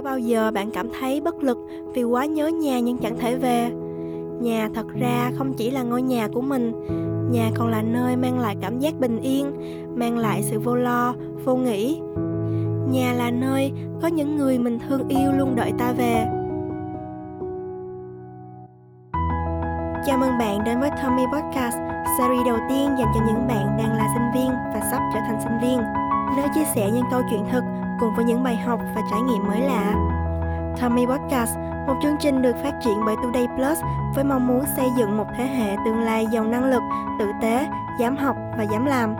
Có bao giờ bạn cảm thấy bất lực vì quá nhớ nhà nhưng chẳng thể về? Nhà thật ra không chỉ là ngôi nhà của mình, nhà còn là nơi mang lại cảm giác bình yên, mang lại sự vô lo, vô nghĩ. Nhà là nơi có những người mình thương yêu luôn đợi ta về. Chào mừng bạn đến với Tommy Podcast, series đầu tiên dành cho những bạn đang là sinh viên và sắp trở thành sinh viên. Nơi chia sẻ những câu chuyện thực cùng với những bài học và trải nghiệm mới lạ. Tommy Podcast, một chương trình được phát triển bởi Today Plus với mong muốn xây dựng một thế hệ tương lai giàu năng lực, tử tế, dám học và dám làm.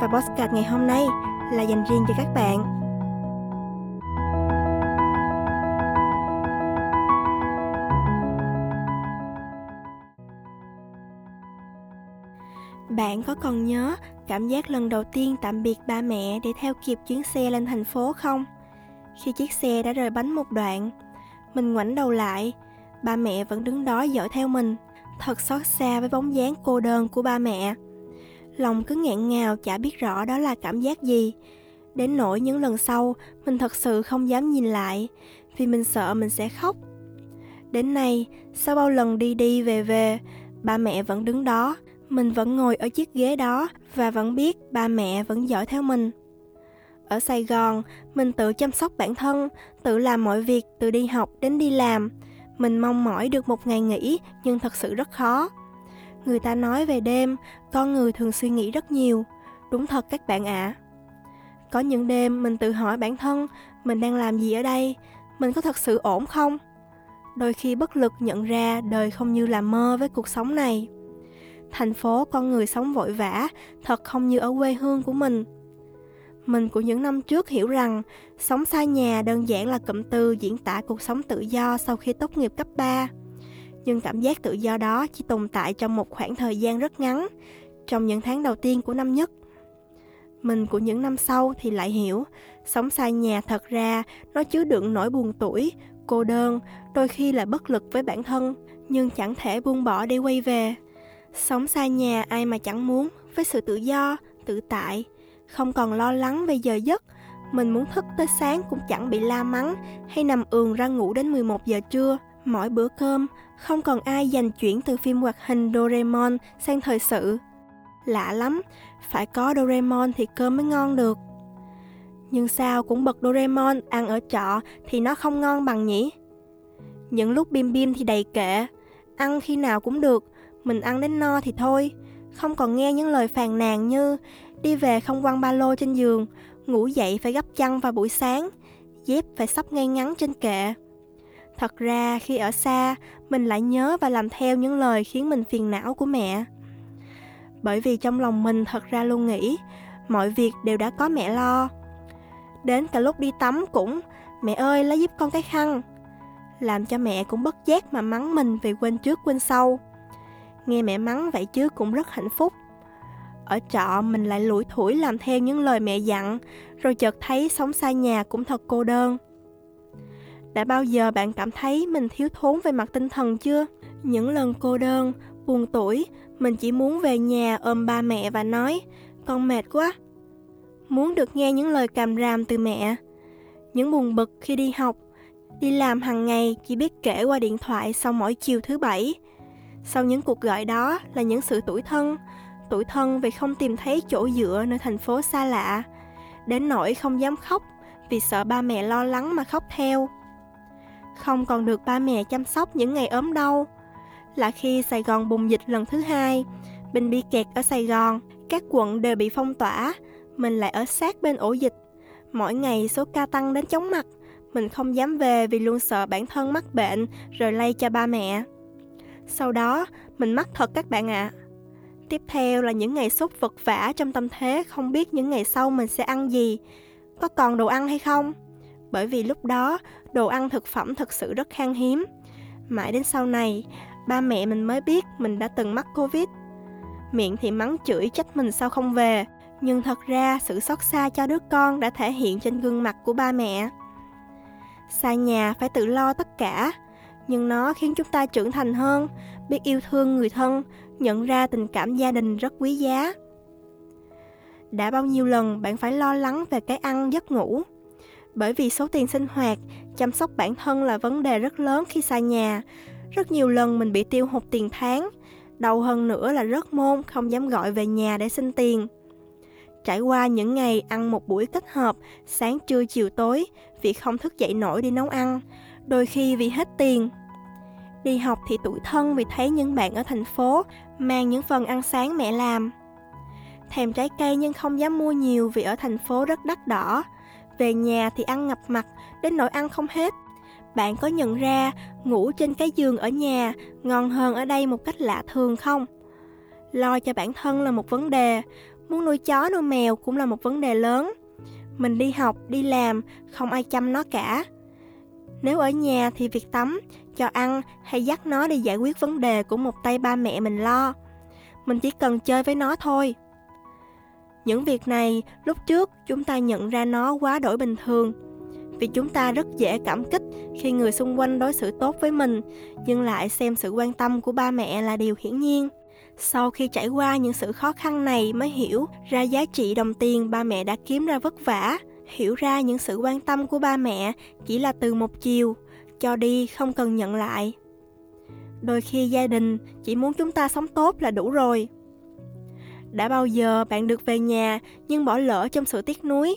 Và podcast ngày hôm nay là dành riêng cho các bạn. Bạn có còn nhớ cảm giác lần đầu tiên tạm biệt ba mẹ để theo kịp chuyến xe lên thành phố không? Khi chiếc xe đã rời bánh một đoạn, mình ngoảnh đầu lại, ba mẹ vẫn đứng đó dõi theo mình, thật xót xa với bóng dáng cô đơn của ba mẹ. Lòng cứ nghẹn ngào chả biết rõ đó là cảm giác gì. Đến nỗi những lần sau, mình thật sự không dám nhìn lại, vì mình sợ mình sẽ khóc. Đến nay, sau bao lần đi đi về về, ba mẹ vẫn đứng đó, mình vẫn ngồi ở chiếc ghế đó và vẫn biết ba mẹ vẫn dõi theo mình. Ở sài gòn, mình tự chăm sóc bản thân, tự làm mọi việc từ đi học đến đi làm. Mình mong mỏi được một ngày nghỉ nhưng thật sự rất khó. Người ta nói về đêm, con người thường suy nghĩ rất nhiều. Đúng thật các bạn ạ. À. có những đêm mình tự hỏi bản thân, mình đang làm gì ở đây? Mình có thật sự ổn không? Đôi khi bất lực nhận ra đời không như là mơ với cuộc sống này thành phố con người sống vội vã thật không như ở quê hương của mình mình của những năm trước hiểu rằng sống xa nhà đơn giản là cụm từ diễn tả cuộc sống tự do sau khi tốt nghiệp cấp 3. Nhưng cảm giác tự do đó chỉ tồn tại trong một khoảng thời gian rất ngắn, trong những tháng đầu tiên của năm nhất. Mình của những năm sau thì lại hiểu, sống xa nhà thật ra nó chứa đựng nỗi buồn tuổi, cô đơn, đôi khi là bất lực với bản thân, nhưng chẳng thể buông bỏ để quay về. Sống xa nhà ai mà chẳng muốn, với sự tự do, tự tại, không còn lo lắng về giờ giấc, mình muốn thức tới sáng cũng chẳng bị la mắng hay nằm ườn ra ngủ đến 11 giờ trưa. Mỗi bữa cơm, không còn ai dành chuyển từ phim hoạt hình Doraemon sang thời sự. Lạ lắm, phải có Doraemon thì cơm mới ngon được. Nhưng sao cũng bật Doraemon ăn ở trọ thì nó không ngon bằng nhỉ? Những lúc bim bim thì đầy kệ, ăn khi nào cũng được, mình ăn đến no thì thôi. Không còn nghe những lời phàn nàn như, đi về không quăng ba lô trên giường, ngủ dậy phải gấp chăn vào buổi sáng, dép phải sắp ngay ngắn trên kệ. Thật ra, khi ở xa, mình lại nhớ và làm theo những lời khiến mình phiền não của mẹ. Bởi vì trong lòng mình thật ra luôn nghĩ, mọi việc đều đã có mẹ lo. Đến cả lúc đi tắm cũng, mẹ ơi, lấy giúp con cái khăn. Làm cho mẹ cũng bất giác mà mắng mình vì quên trước quên sau nghe mẹ mắng vậy chứ cũng rất hạnh phúc. Ở trọ mình lại lủi thủi làm theo những lời mẹ dặn, rồi chợt thấy sống xa nhà cũng thật cô đơn. Đã bao giờ bạn cảm thấy mình thiếu thốn về mặt tinh thần chưa? Những lần cô đơn, buồn tuổi mình chỉ muốn về nhà ôm ba mẹ và nói, con mệt quá. Muốn được nghe những lời càm ràm từ mẹ. Những buồn bực khi đi học, đi làm hàng ngày chỉ biết kể qua điện thoại sau mỗi chiều thứ bảy sau những cuộc gọi đó là những sự tủi thân, tủi thân vì không tìm thấy chỗ dựa nơi thành phố xa lạ, đến nỗi không dám khóc vì sợ ba mẹ lo lắng mà khóc theo. Không còn được ba mẹ chăm sóc những ngày ốm đau, là khi Sài Gòn bùng dịch lần thứ hai, mình bị kẹt ở Sài Gòn, các quận đều bị phong tỏa, mình lại ở sát bên ổ dịch. Mỗi ngày số ca tăng đến chóng mặt, mình không dám về vì luôn sợ bản thân mắc bệnh rồi lây cho ba mẹ. Sau đó, mình mắc thật các bạn ạ. À. Tiếp theo là những ngày sốt vật vả trong tâm thế không biết những ngày sau mình sẽ ăn gì, có còn đồ ăn hay không. Bởi vì lúc đó, đồ ăn thực phẩm thực sự rất khan hiếm. Mãi đến sau này, ba mẹ mình mới biết mình đã từng mắc Covid. Miệng thì mắng chửi trách mình sao không về, nhưng thật ra sự xót xa cho đứa con đã thể hiện trên gương mặt của ba mẹ. Xa nhà phải tự lo tất cả, nhưng nó khiến chúng ta trưởng thành hơn biết yêu thương người thân nhận ra tình cảm gia đình rất quý giá đã bao nhiêu lần bạn phải lo lắng về cái ăn giấc ngủ Bởi vì số tiền sinh hoạt, chăm sóc bản thân là vấn đề rất lớn khi xa nhà. Rất nhiều lần mình bị tiêu hụt tiền tháng, đầu hơn nữa là rớt môn, không dám gọi về nhà để xin tiền. Trải qua những ngày ăn một buổi kết hợp, sáng trưa chiều tối, vì không thức dậy nổi đi nấu ăn, đôi khi vì hết tiền. Đi học thì tủi thân vì thấy những bạn ở thành phố mang những phần ăn sáng mẹ làm. Thèm trái cây nhưng không dám mua nhiều vì ở thành phố rất đắt đỏ. Về nhà thì ăn ngập mặt, đến nỗi ăn không hết. Bạn có nhận ra ngủ trên cái giường ở nhà ngon hơn ở đây một cách lạ thường không? Lo cho bản thân là một vấn đề, muốn nuôi chó nuôi mèo cũng là một vấn đề lớn. Mình đi học, đi làm, không ai chăm nó cả. Nếu ở nhà thì việc tắm, cho ăn hay dắt nó đi giải quyết vấn đề của một tay ba mẹ mình lo. Mình chỉ cần chơi với nó thôi. Những việc này lúc trước chúng ta nhận ra nó quá đổi bình thường vì chúng ta rất dễ cảm kích khi người xung quanh đối xử tốt với mình nhưng lại xem sự quan tâm của ba mẹ là điều hiển nhiên sau khi trải qua những sự khó khăn này mới hiểu ra giá trị đồng tiền ba mẹ đã kiếm ra vất vả hiểu ra những sự quan tâm của ba mẹ chỉ là từ một chiều, cho đi không cần nhận lại. Đôi khi gia đình chỉ muốn chúng ta sống tốt là đủ rồi. Đã bao giờ bạn được về nhà nhưng bỏ lỡ trong sự tiếc nuối?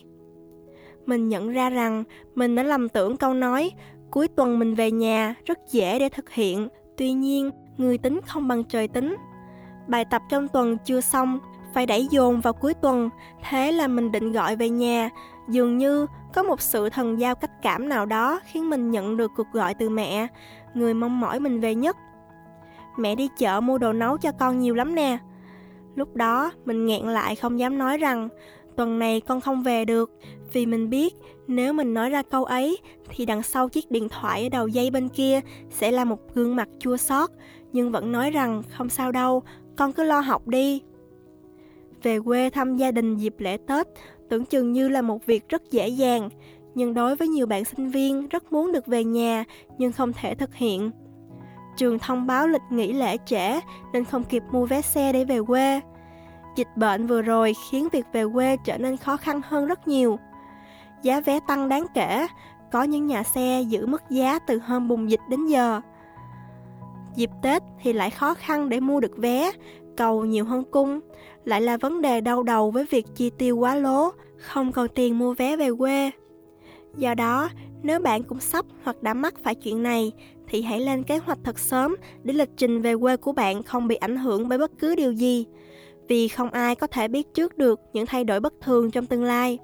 Mình nhận ra rằng mình đã lầm tưởng câu nói, cuối tuần mình về nhà rất dễ để thực hiện, tuy nhiên người tính không bằng trời tính. Bài tập trong tuần chưa xong, phải đẩy dồn vào cuối tuần, thế là mình định gọi về nhà dường như có một sự thần giao cách cảm nào đó khiến mình nhận được cuộc gọi từ mẹ. Người mong mỏi mình về nhất. Mẹ đi chợ mua đồ nấu cho con nhiều lắm nè. Lúc đó, mình nghẹn lại không dám nói rằng, tuần này con không về được. Vì mình biết nếu mình nói ra câu ấy, thì đằng sau chiếc điện thoại ở đầu dây bên kia sẽ là một gương mặt chua xót, nhưng vẫn nói rằng, không sao đâu, con cứ lo học đi về quê thăm gia đình dịp lễ tết tưởng chừng như là một việc rất dễ dàng. Nhưng đối với nhiều bạn sinh viên rất muốn được về nhà nhưng không thể thực hiện. Trường thông báo lịch nghỉ lễ trễ nên không kịp mua vé xe để về quê. Dịch bệnh vừa rồi khiến việc về quê trở nên khó khăn hơn rất nhiều. Giá vé tăng đáng kể, có những nhà xe giữ mức giá từ hôm bùng dịch đến giờ. Dịp tết thì lại khó khăn để mua được vé, cầu nhiều hơn cung lại là vấn đề đau đầu với việc chi tiêu quá lố, không còn tiền mua vé về quê. Do đó, nếu bạn cũng sắp hoặc đã mắc phải chuyện này, thì hãy lên kế hoạch thật sớm để lịch trình về quê của bạn không bị ảnh hưởng bởi bất cứ điều gì, vì không ai có thể biết trước được những thay đổi bất thường trong tương lai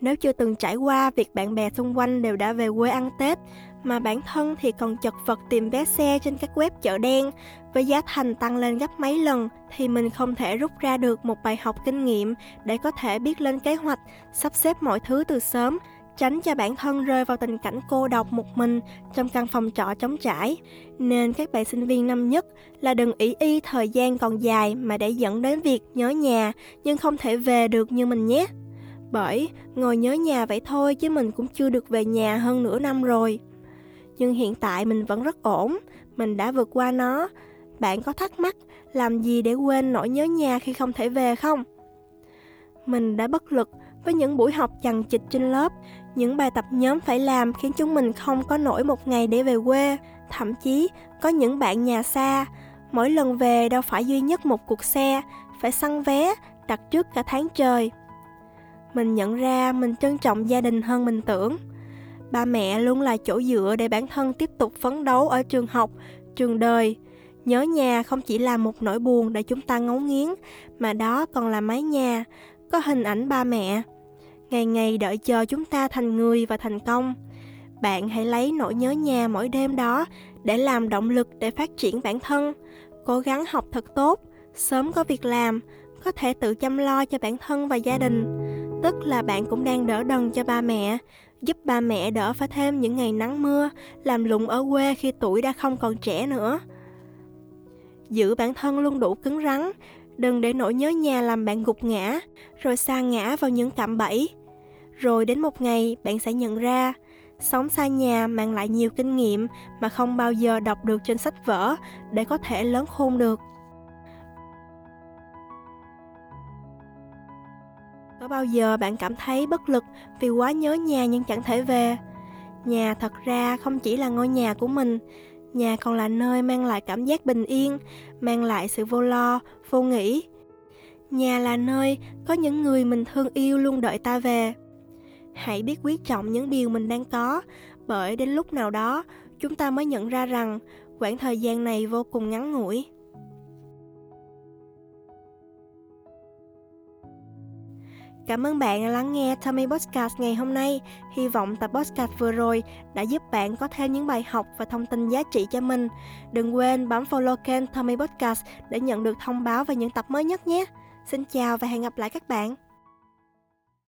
nếu chưa từng trải qua việc bạn bè xung quanh đều đã về quê ăn Tết, mà bản thân thì còn chật vật tìm vé xe trên các web chợ đen với giá thành tăng lên gấp mấy lần thì mình không thể rút ra được một bài học kinh nghiệm để có thể biết lên kế hoạch, sắp xếp mọi thứ từ sớm, tránh cho bản thân rơi vào tình cảnh cô độc một mình trong căn phòng trọ trống trải. Nên các bạn sinh viên năm nhất là đừng ý y thời gian còn dài mà để dẫn đến việc nhớ nhà nhưng không thể về được như mình nhé. Bởi ngồi nhớ nhà vậy thôi chứ mình cũng chưa được về nhà hơn nửa năm rồi. Nhưng hiện tại mình vẫn rất ổn, mình đã vượt qua nó. Bạn có thắc mắc làm gì để quên nỗi nhớ nhà khi không thể về không? Mình đã bất lực với những buổi học chằng chịt trên lớp, những bài tập nhóm phải làm khiến chúng mình không có nổi một ngày để về quê. Thậm chí có những bạn nhà xa, mỗi lần về đâu phải duy nhất một cuộc xe, phải săn vé, đặt trước cả tháng trời mình nhận ra mình trân trọng gia đình hơn mình tưởng. Ba mẹ luôn là chỗ dựa để bản thân tiếp tục phấn đấu ở trường học, trường đời. Nhớ nhà không chỉ là một nỗi buồn để chúng ta ngấu nghiến, mà đó còn là mái nhà, có hình ảnh ba mẹ. Ngày ngày đợi chờ chúng ta thành người và thành công. Bạn hãy lấy nỗi nhớ nhà mỗi đêm đó để làm động lực để phát triển bản thân. Cố gắng học thật tốt, sớm có việc làm, có thể tự chăm lo cho bản thân và gia đình tức là bạn cũng đang đỡ đần cho ba mẹ, giúp ba mẹ đỡ phải thêm những ngày nắng mưa, làm lụng ở quê khi tuổi đã không còn trẻ nữa. Giữ bản thân luôn đủ cứng rắn, đừng để nỗi nhớ nhà làm bạn gục ngã, rồi sa ngã vào những cạm bẫy. Rồi đến một ngày, bạn sẽ nhận ra, sống xa nhà mang lại nhiều kinh nghiệm mà không bao giờ đọc được trên sách vở để có thể lớn khôn được. Có bao giờ bạn cảm thấy bất lực vì quá nhớ nhà nhưng chẳng thể về? Nhà thật ra không chỉ là ngôi nhà của mình, nhà còn là nơi mang lại cảm giác bình yên, mang lại sự vô lo, vô nghĩ. Nhà là nơi có những người mình thương yêu luôn đợi ta về. Hãy biết quý trọng những điều mình đang có, bởi đến lúc nào đó chúng ta mới nhận ra rằng quãng thời gian này vô cùng ngắn ngủi. Cảm ơn bạn đã lắng nghe Tommy Podcast ngày hôm nay. Hy vọng tập podcast vừa rồi đã giúp bạn có thêm những bài học và thông tin giá trị cho mình. Đừng quên bấm follow kênh Tommy Podcast để nhận được thông báo về những tập mới nhất nhé. Xin chào và hẹn gặp lại các bạn.